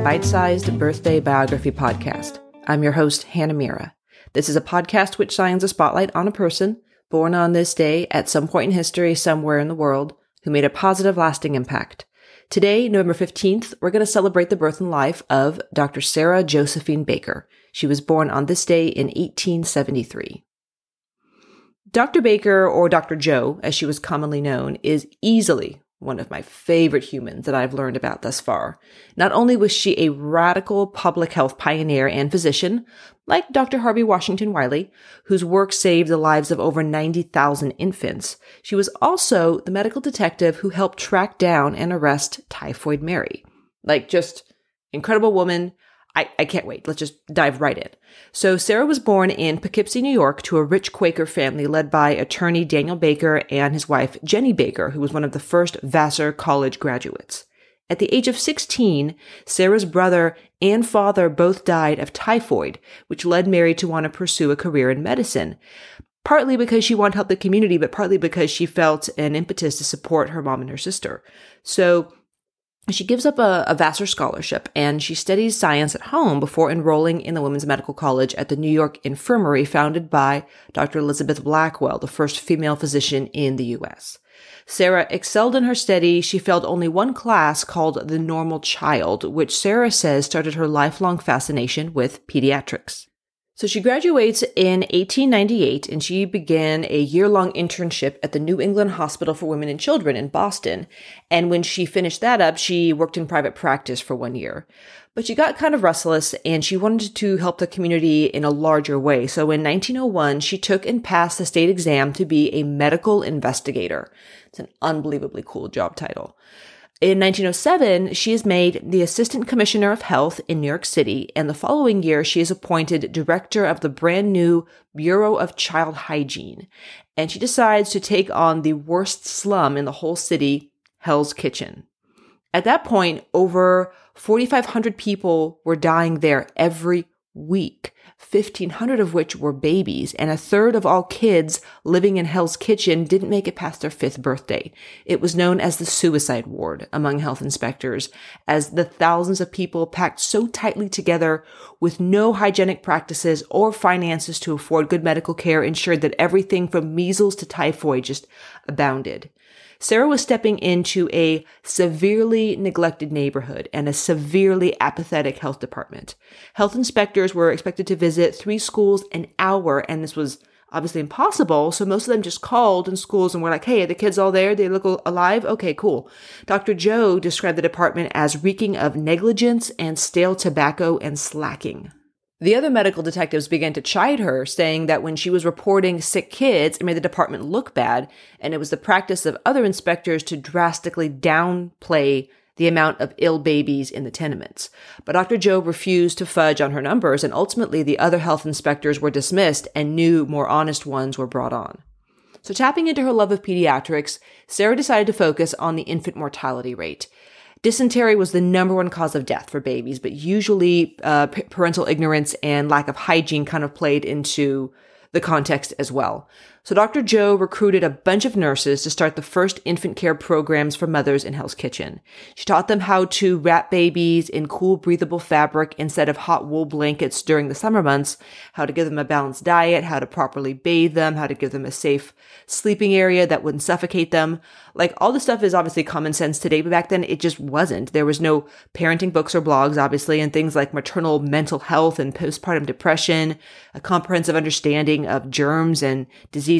the Bite Sized Birthday Biography Podcast. I'm your host, Hannah Mira. This is a podcast which shines a spotlight on a person born on this day at some point in history somewhere in the world who made a positive, lasting impact. Today, November 15th, we're going to celebrate the birth and life of Dr. Sarah Josephine Baker. She was born on this day in 1873. Dr. Baker, or Dr. Joe, as she was commonly known, is easily one of my favorite humans that I've learned about thus far. Not only was she a radical public health pioneer and physician, like Dr. Harvey Washington Wiley, whose work saved the lives of over 90,000 infants, she was also the medical detective who helped track down and arrest Typhoid Mary. Like, just incredible woman I, I can't wait. Let's just dive right in. So, Sarah was born in Poughkeepsie, New York, to a rich Quaker family led by attorney Daniel Baker and his wife, Jenny Baker, who was one of the first Vassar College graduates. At the age of 16, Sarah's brother and father both died of typhoid, which led Mary to want to pursue a career in medicine. Partly because she wanted to help the community, but partly because she felt an impetus to support her mom and her sister. So, she gives up a, a, Vassar scholarship and she studies science at home before enrolling in the Women's Medical College at the New York Infirmary founded by Dr. Elizabeth Blackwell, the first female physician in the U.S. Sarah excelled in her study. She failed only one class called the normal child, which Sarah says started her lifelong fascination with pediatrics. So she graduates in 1898 and she began a year long internship at the New England Hospital for Women and Children in Boston. And when she finished that up, she worked in private practice for one year. But she got kind of restless and she wanted to help the community in a larger way. So in 1901, she took and passed the state exam to be a medical investigator. It's an unbelievably cool job title. In 1907, she is made the Assistant Commissioner of Health in New York City, and the following year, she is appointed Director of the brand new Bureau of Child Hygiene. And she decides to take on the worst slum in the whole city, Hell's Kitchen. At that point, over 4,500 people were dying there every week. 1,500 of which were babies, and a third of all kids living in Hell's Kitchen didn't make it past their fifth birthday. It was known as the suicide ward among health inspectors, as the thousands of people packed so tightly together with no hygienic practices or finances to afford good medical care ensured that everything from measles to typhoid just abounded. Sarah was stepping into a severely neglected neighborhood and a severely apathetic health department. Health inspectors were expected to visit three schools an hour, and this was obviously impossible. So most of them just called in schools and were like, Hey, are the kids all there? They look alive? Okay, cool. Dr. Joe described the department as reeking of negligence and stale tobacco and slacking. The other medical detectives began to chide her, saying that when she was reporting sick kids, it made the department look bad, and it was the practice of other inspectors to drastically downplay the amount of ill babies in the tenements. But Dr. Joe refused to fudge on her numbers, and ultimately the other health inspectors were dismissed and new, more honest ones were brought on. So, tapping into her love of pediatrics, Sarah decided to focus on the infant mortality rate. Dysentery was the number one cause of death for babies, but usually uh, parental ignorance and lack of hygiene kind of played into the context as well. So Dr. Joe recruited a bunch of nurses to start the first infant care programs for mothers in Hell's Kitchen. She taught them how to wrap babies in cool, breathable fabric instead of hot wool blankets during the summer months, how to give them a balanced diet, how to properly bathe them, how to give them a safe sleeping area that wouldn't suffocate them. Like all this stuff is obviously common sense today, but back then it just wasn't. There was no parenting books or blogs, obviously, and things like maternal mental health and postpartum depression, a comprehensive understanding of germs and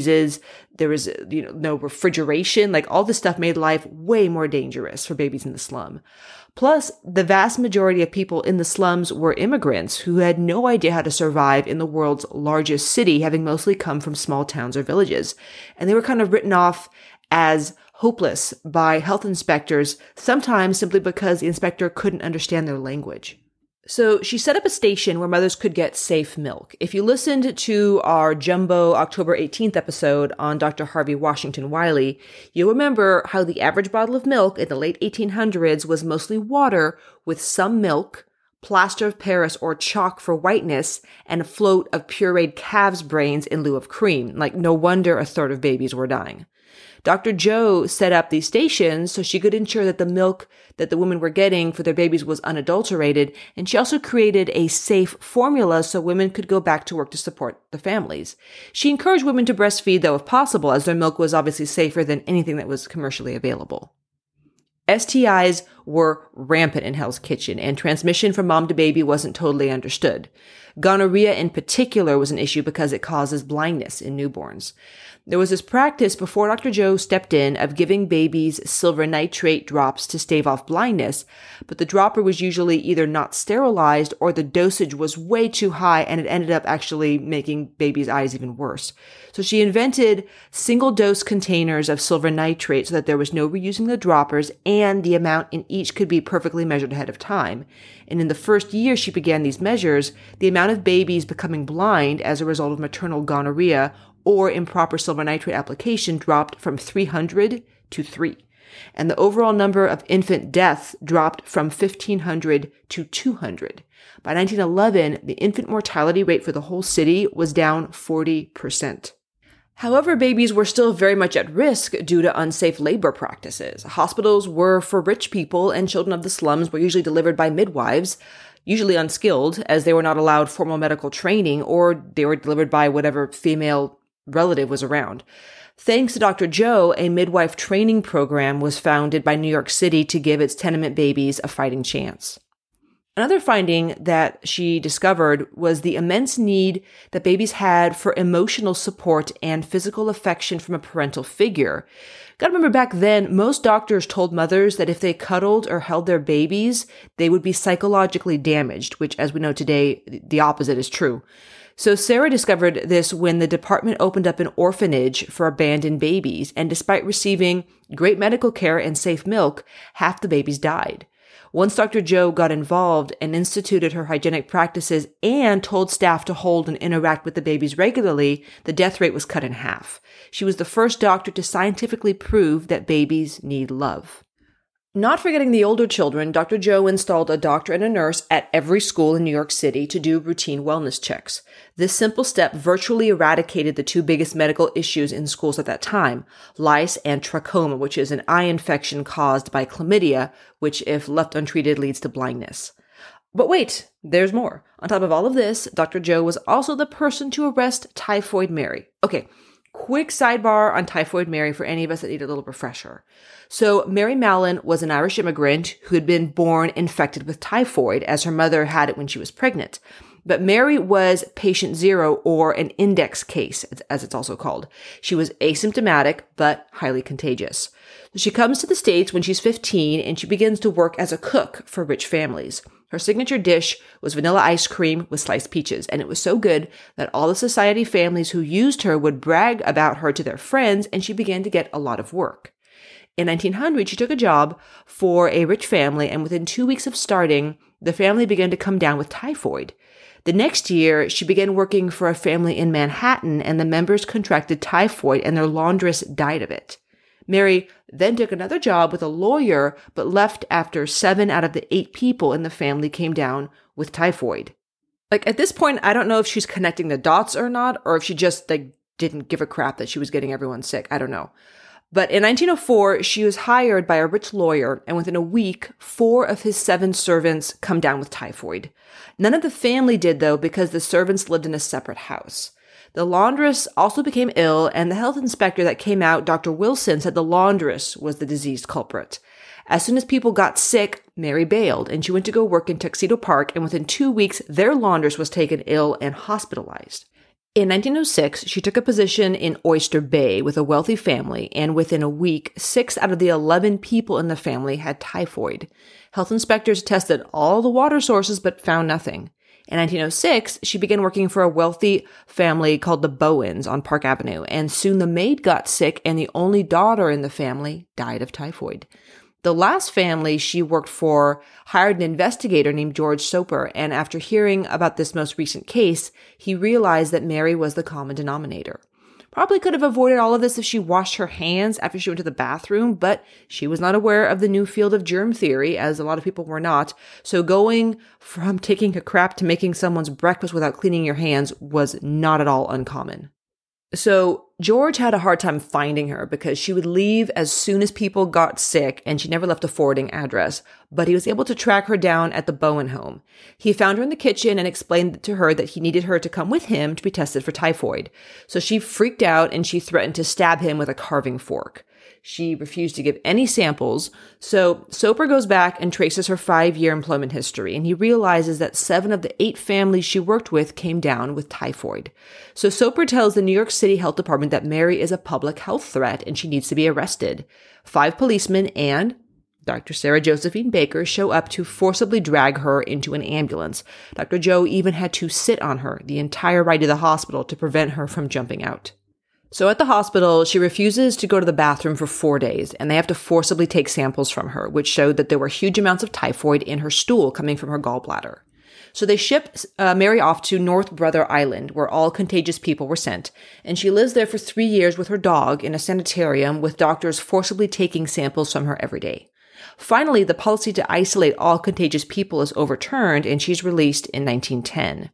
There was, you know, no refrigeration. Like all this stuff made life way more dangerous for babies in the slum. Plus, the vast majority of people in the slums were immigrants who had no idea how to survive in the world's largest city, having mostly come from small towns or villages. And they were kind of written off as hopeless by health inspectors, sometimes simply because the inspector couldn't understand their language. So she set up a station where mothers could get safe milk. If you listened to our jumbo October 18th episode on Dr. Harvey Washington Wiley, you'll remember how the average bottle of milk in the late 1800s was mostly water with some milk, plaster of Paris or chalk for whiteness, and a float of pureed calves' brains in lieu of cream. Like, no wonder a third of babies were dying. Dr. Joe set up these stations so she could ensure that the milk that the women were getting for their babies was unadulterated. And she also created a safe formula so women could go back to work to support the families. She encouraged women to breastfeed, though, if possible, as their milk was obviously safer than anything that was commercially available. STIs were rampant in Hell's Kitchen, and transmission from mom to baby wasn't totally understood. Gonorrhea in particular was an issue because it causes blindness in newborns. There was this practice before Dr. Joe stepped in of giving babies silver nitrate drops to stave off blindness, but the dropper was usually either not sterilized or the dosage was way too high and it ended up actually making babies' eyes even worse. So she invented single dose containers of silver nitrate so that there was no reusing the droppers and the amount in each could be perfectly measured ahead of time. And in the first year she began these measures, the amount of babies becoming blind as a result of maternal gonorrhea or improper silver nitrate application dropped from 300 to 3. And the overall number of infant deaths dropped from 1500 to 200. By 1911, the infant mortality rate for the whole city was down 40%. However, babies were still very much at risk due to unsafe labor practices. Hospitals were for rich people, and children of the slums were usually delivered by midwives, usually unskilled, as they were not allowed formal medical training, or they were delivered by whatever female relative was around. Thanks to Dr. Joe, a midwife training program was founded by New York City to give its tenement babies a fighting chance. Another finding that she discovered was the immense need that babies had for emotional support and physical affection from a parental figure. Gotta remember back then, most doctors told mothers that if they cuddled or held their babies, they would be psychologically damaged, which, as we know today, the opposite is true. So Sarah discovered this when the department opened up an orphanage for abandoned babies, and despite receiving great medical care and safe milk, half the babies died. Once Dr. Joe got involved and instituted her hygienic practices and told staff to hold and interact with the babies regularly, the death rate was cut in half. She was the first doctor to scientifically prove that babies need love. Not forgetting the older children, Dr. Joe installed a doctor and a nurse at every school in New York City to do routine wellness checks. This simple step virtually eradicated the two biggest medical issues in schools at that time, lice and trachoma, which is an eye infection caused by chlamydia, which if left untreated leads to blindness. But wait, there's more. On top of all of this, Dr. Joe was also the person to arrest Typhoid Mary. Okay, quick sidebar on Typhoid Mary for any of us that need a little refresher. So Mary Mallon was an Irish immigrant who had been born infected with typhoid as her mother had it when she was pregnant. But Mary was patient zero or an index case, as it's also called. She was asymptomatic, but highly contagious. She comes to the States when she's 15 and she begins to work as a cook for rich families. Her signature dish was vanilla ice cream with sliced peaches, and it was so good that all the society families who used her would brag about her to their friends, and she began to get a lot of work. In 1900, she took a job for a rich family, and within two weeks of starting, the family began to come down with typhoid. The next year, she began working for a family in Manhattan, and the members contracted typhoid, and their laundress died of it. Mary then took another job with a lawyer, but left after seven out of the eight people in the family came down with typhoid. Like at this point, I don't know if she's connecting the dots or not, or if she just like didn't give a crap that she was getting everyone sick. I don't know. But in 1904, she was hired by a rich lawyer, and within a week, four of his seven servants come down with typhoid. None of the family did, though, because the servants lived in a separate house. The laundress also became ill, and the health inspector that came out, Dr. Wilson, said the laundress was the diseased culprit. As soon as people got sick, Mary bailed, and she went to go work in Tuxedo Park, and within two weeks, their laundress was taken ill and hospitalized. In 1906, she took a position in Oyster Bay with a wealthy family, and within a week, six out of the 11 people in the family had typhoid. Health inspectors tested all the water sources but found nothing. In 1906, she began working for a wealthy family called the Bowens on Park Avenue, and soon the maid got sick and the only daughter in the family died of typhoid. The last family she worked for hired an investigator named George Soper, and after hearing about this most recent case, he realized that Mary was the common denominator. Probably could have avoided all of this if she washed her hands after she went to the bathroom, but she was not aware of the new field of germ theory, as a lot of people were not. So going from taking a crap to making someone's breakfast without cleaning your hands was not at all uncommon. So George had a hard time finding her because she would leave as soon as people got sick and she never left a forwarding address, but he was able to track her down at the Bowen home. He found her in the kitchen and explained to her that he needed her to come with him to be tested for typhoid. So she freaked out and she threatened to stab him with a carving fork. She refused to give any samples. So Soper goes back and traces her five year employment history, and he realizes that seven of the eight families she worked with came down with typhoid. So Soper tells the New York City Health Department that Mary is a public health threat and she needs to be arrested. Five policemen and Dr. Sarah Josephine Baker show up to forcibly drag her into an ambulance. Dr. Joe even had to sit on her the entire ride to the hospital to prevent her from jumping out. So at the hospital, she refuses to go to the bathroom for four days, and they have to forcibly take samples from her, which showed that there were huge amounts of typhoid in her stool coming from her gallbladder. So they ship uh, Mary off to North Brother Island, where all contagious people were sent, and she lives there for three years with her dog in a sanitarium with doctors forcibly taking samples from her every day. Finally, the policy to isolate all contagious people is overturned, and she's released in 1910.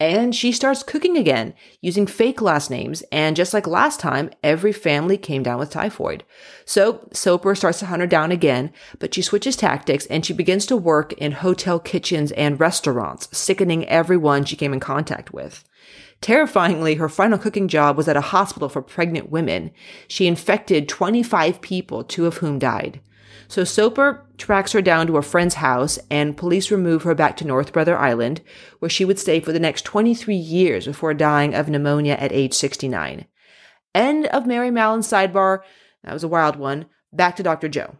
And she starts cooking again using fake last names. And just like last time, every family came down with typhoid. So Soper starts to hunt her down again, but she switches tactics and she begins to work in hotel kitchens and restaurants, sickening everyone she came in contact with. Terrifyingly, her final cooking job was at a hospital for pregnant women. She infected 25 people, two of whom died. So Soper tracks her down to a friend's house and police remove her back to North Brother Island, where she would stay for the next 23 years before dying of pneumonia at age 69. End of Mary Mallon's sidebar. That was a wild one. Back to Dr. Joe.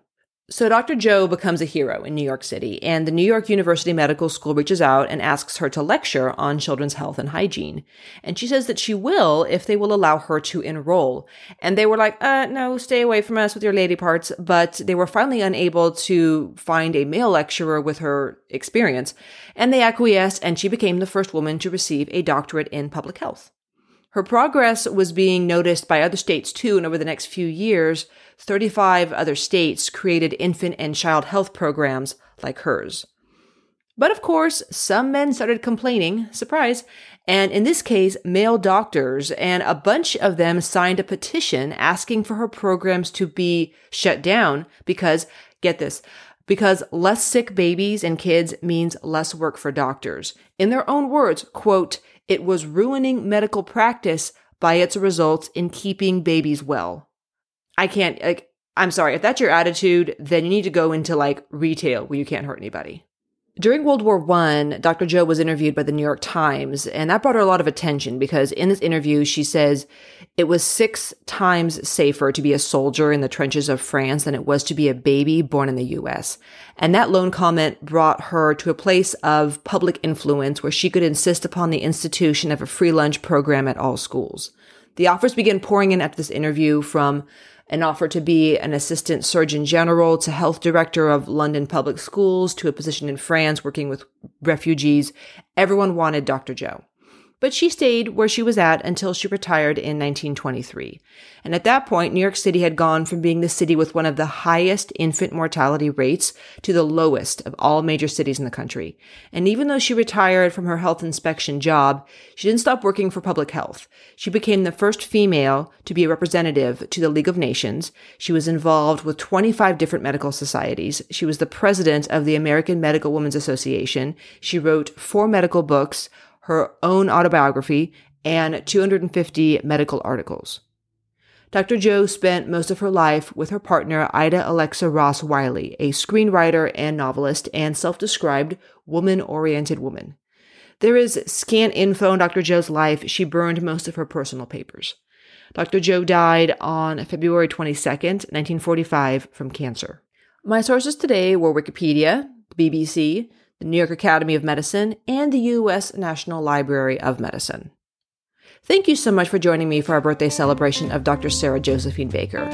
So Dr. Joe becomes a hero in New York City, and the New York University Medical School reaches out and asks her to lecture on children's health and hygiene. And she says that she will if they will allow her to enroll. And they were like, uh, no, stay away from us with your lady parts. But they were finally unable to find a male lecturer with her experience. And they acquiesced, and she became the first woman to receive a doctorate in public health. Her progress was being noticed by other states too, and over the next few years, 35 other states created infant and child health programs like hers. But of course, some men started complaining, surprise, and in this case, male doctors, and a bunch of them signed a petition asking for her programs to be shut down because, get this, because less sick babies and kids means less work for doctors. In their own words, quote, it was ruining medical practice by its results in keeping babies well. I can't, like, I'm sorry, if that's your attitude, then you need to go into like retail where you can't hurt anybody. During World War I, Dr. Joe was interviewed by the New York Times, and that brought her a lot of attention because in this interview, she says it was six times safer to be a soldier in the trenches of France than it was to be a baby born in the US. And that lone comment brought her to a place of public influence where she could insist upon the institution of a free lunch program at all schools. The offers began pouring in after this interview from an offer to be an assistant surgeon general to health director of London public schools to a position in France working with refugees. Everyone wanted Dr. Joe but she stayed where she was at until she retired in 1923. And at that point, New York City had gone from being the city with one of the highest infant mortality rates to the lowest of all major cities in the country. And even though she retired from her health inspection job, she didn't stop working for public health. She became the first female to be a representative to the League of Nations. She was involved with 25 different medical societies. She was the president of the American Medical Women's Association. She wrote four medical books, her own autobiography, and 250 medical articles. Dr. Joe spent most of her life with her partner, Ida Alexa Ross Wylie, a screenwriter and novelist and self described woman oriented woman. There is scant info on Dr. Joe's life. She burned most of her personal papers. Dr. Joe died on February 22nd, 1945, from cancer. My sources today were Wikipedia, BBC, the New York Academy of Medicine, and the U.S. National Library of Medicine. Thank you so much for joining me for our birthday celebration of Dr. Sarah Josephine Baker.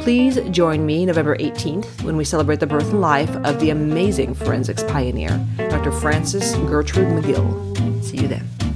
Please join me November 18th when we celebrate the birth and life of the amazing forensics pioneer, Dr. Frances Gertrude McGill. See you then.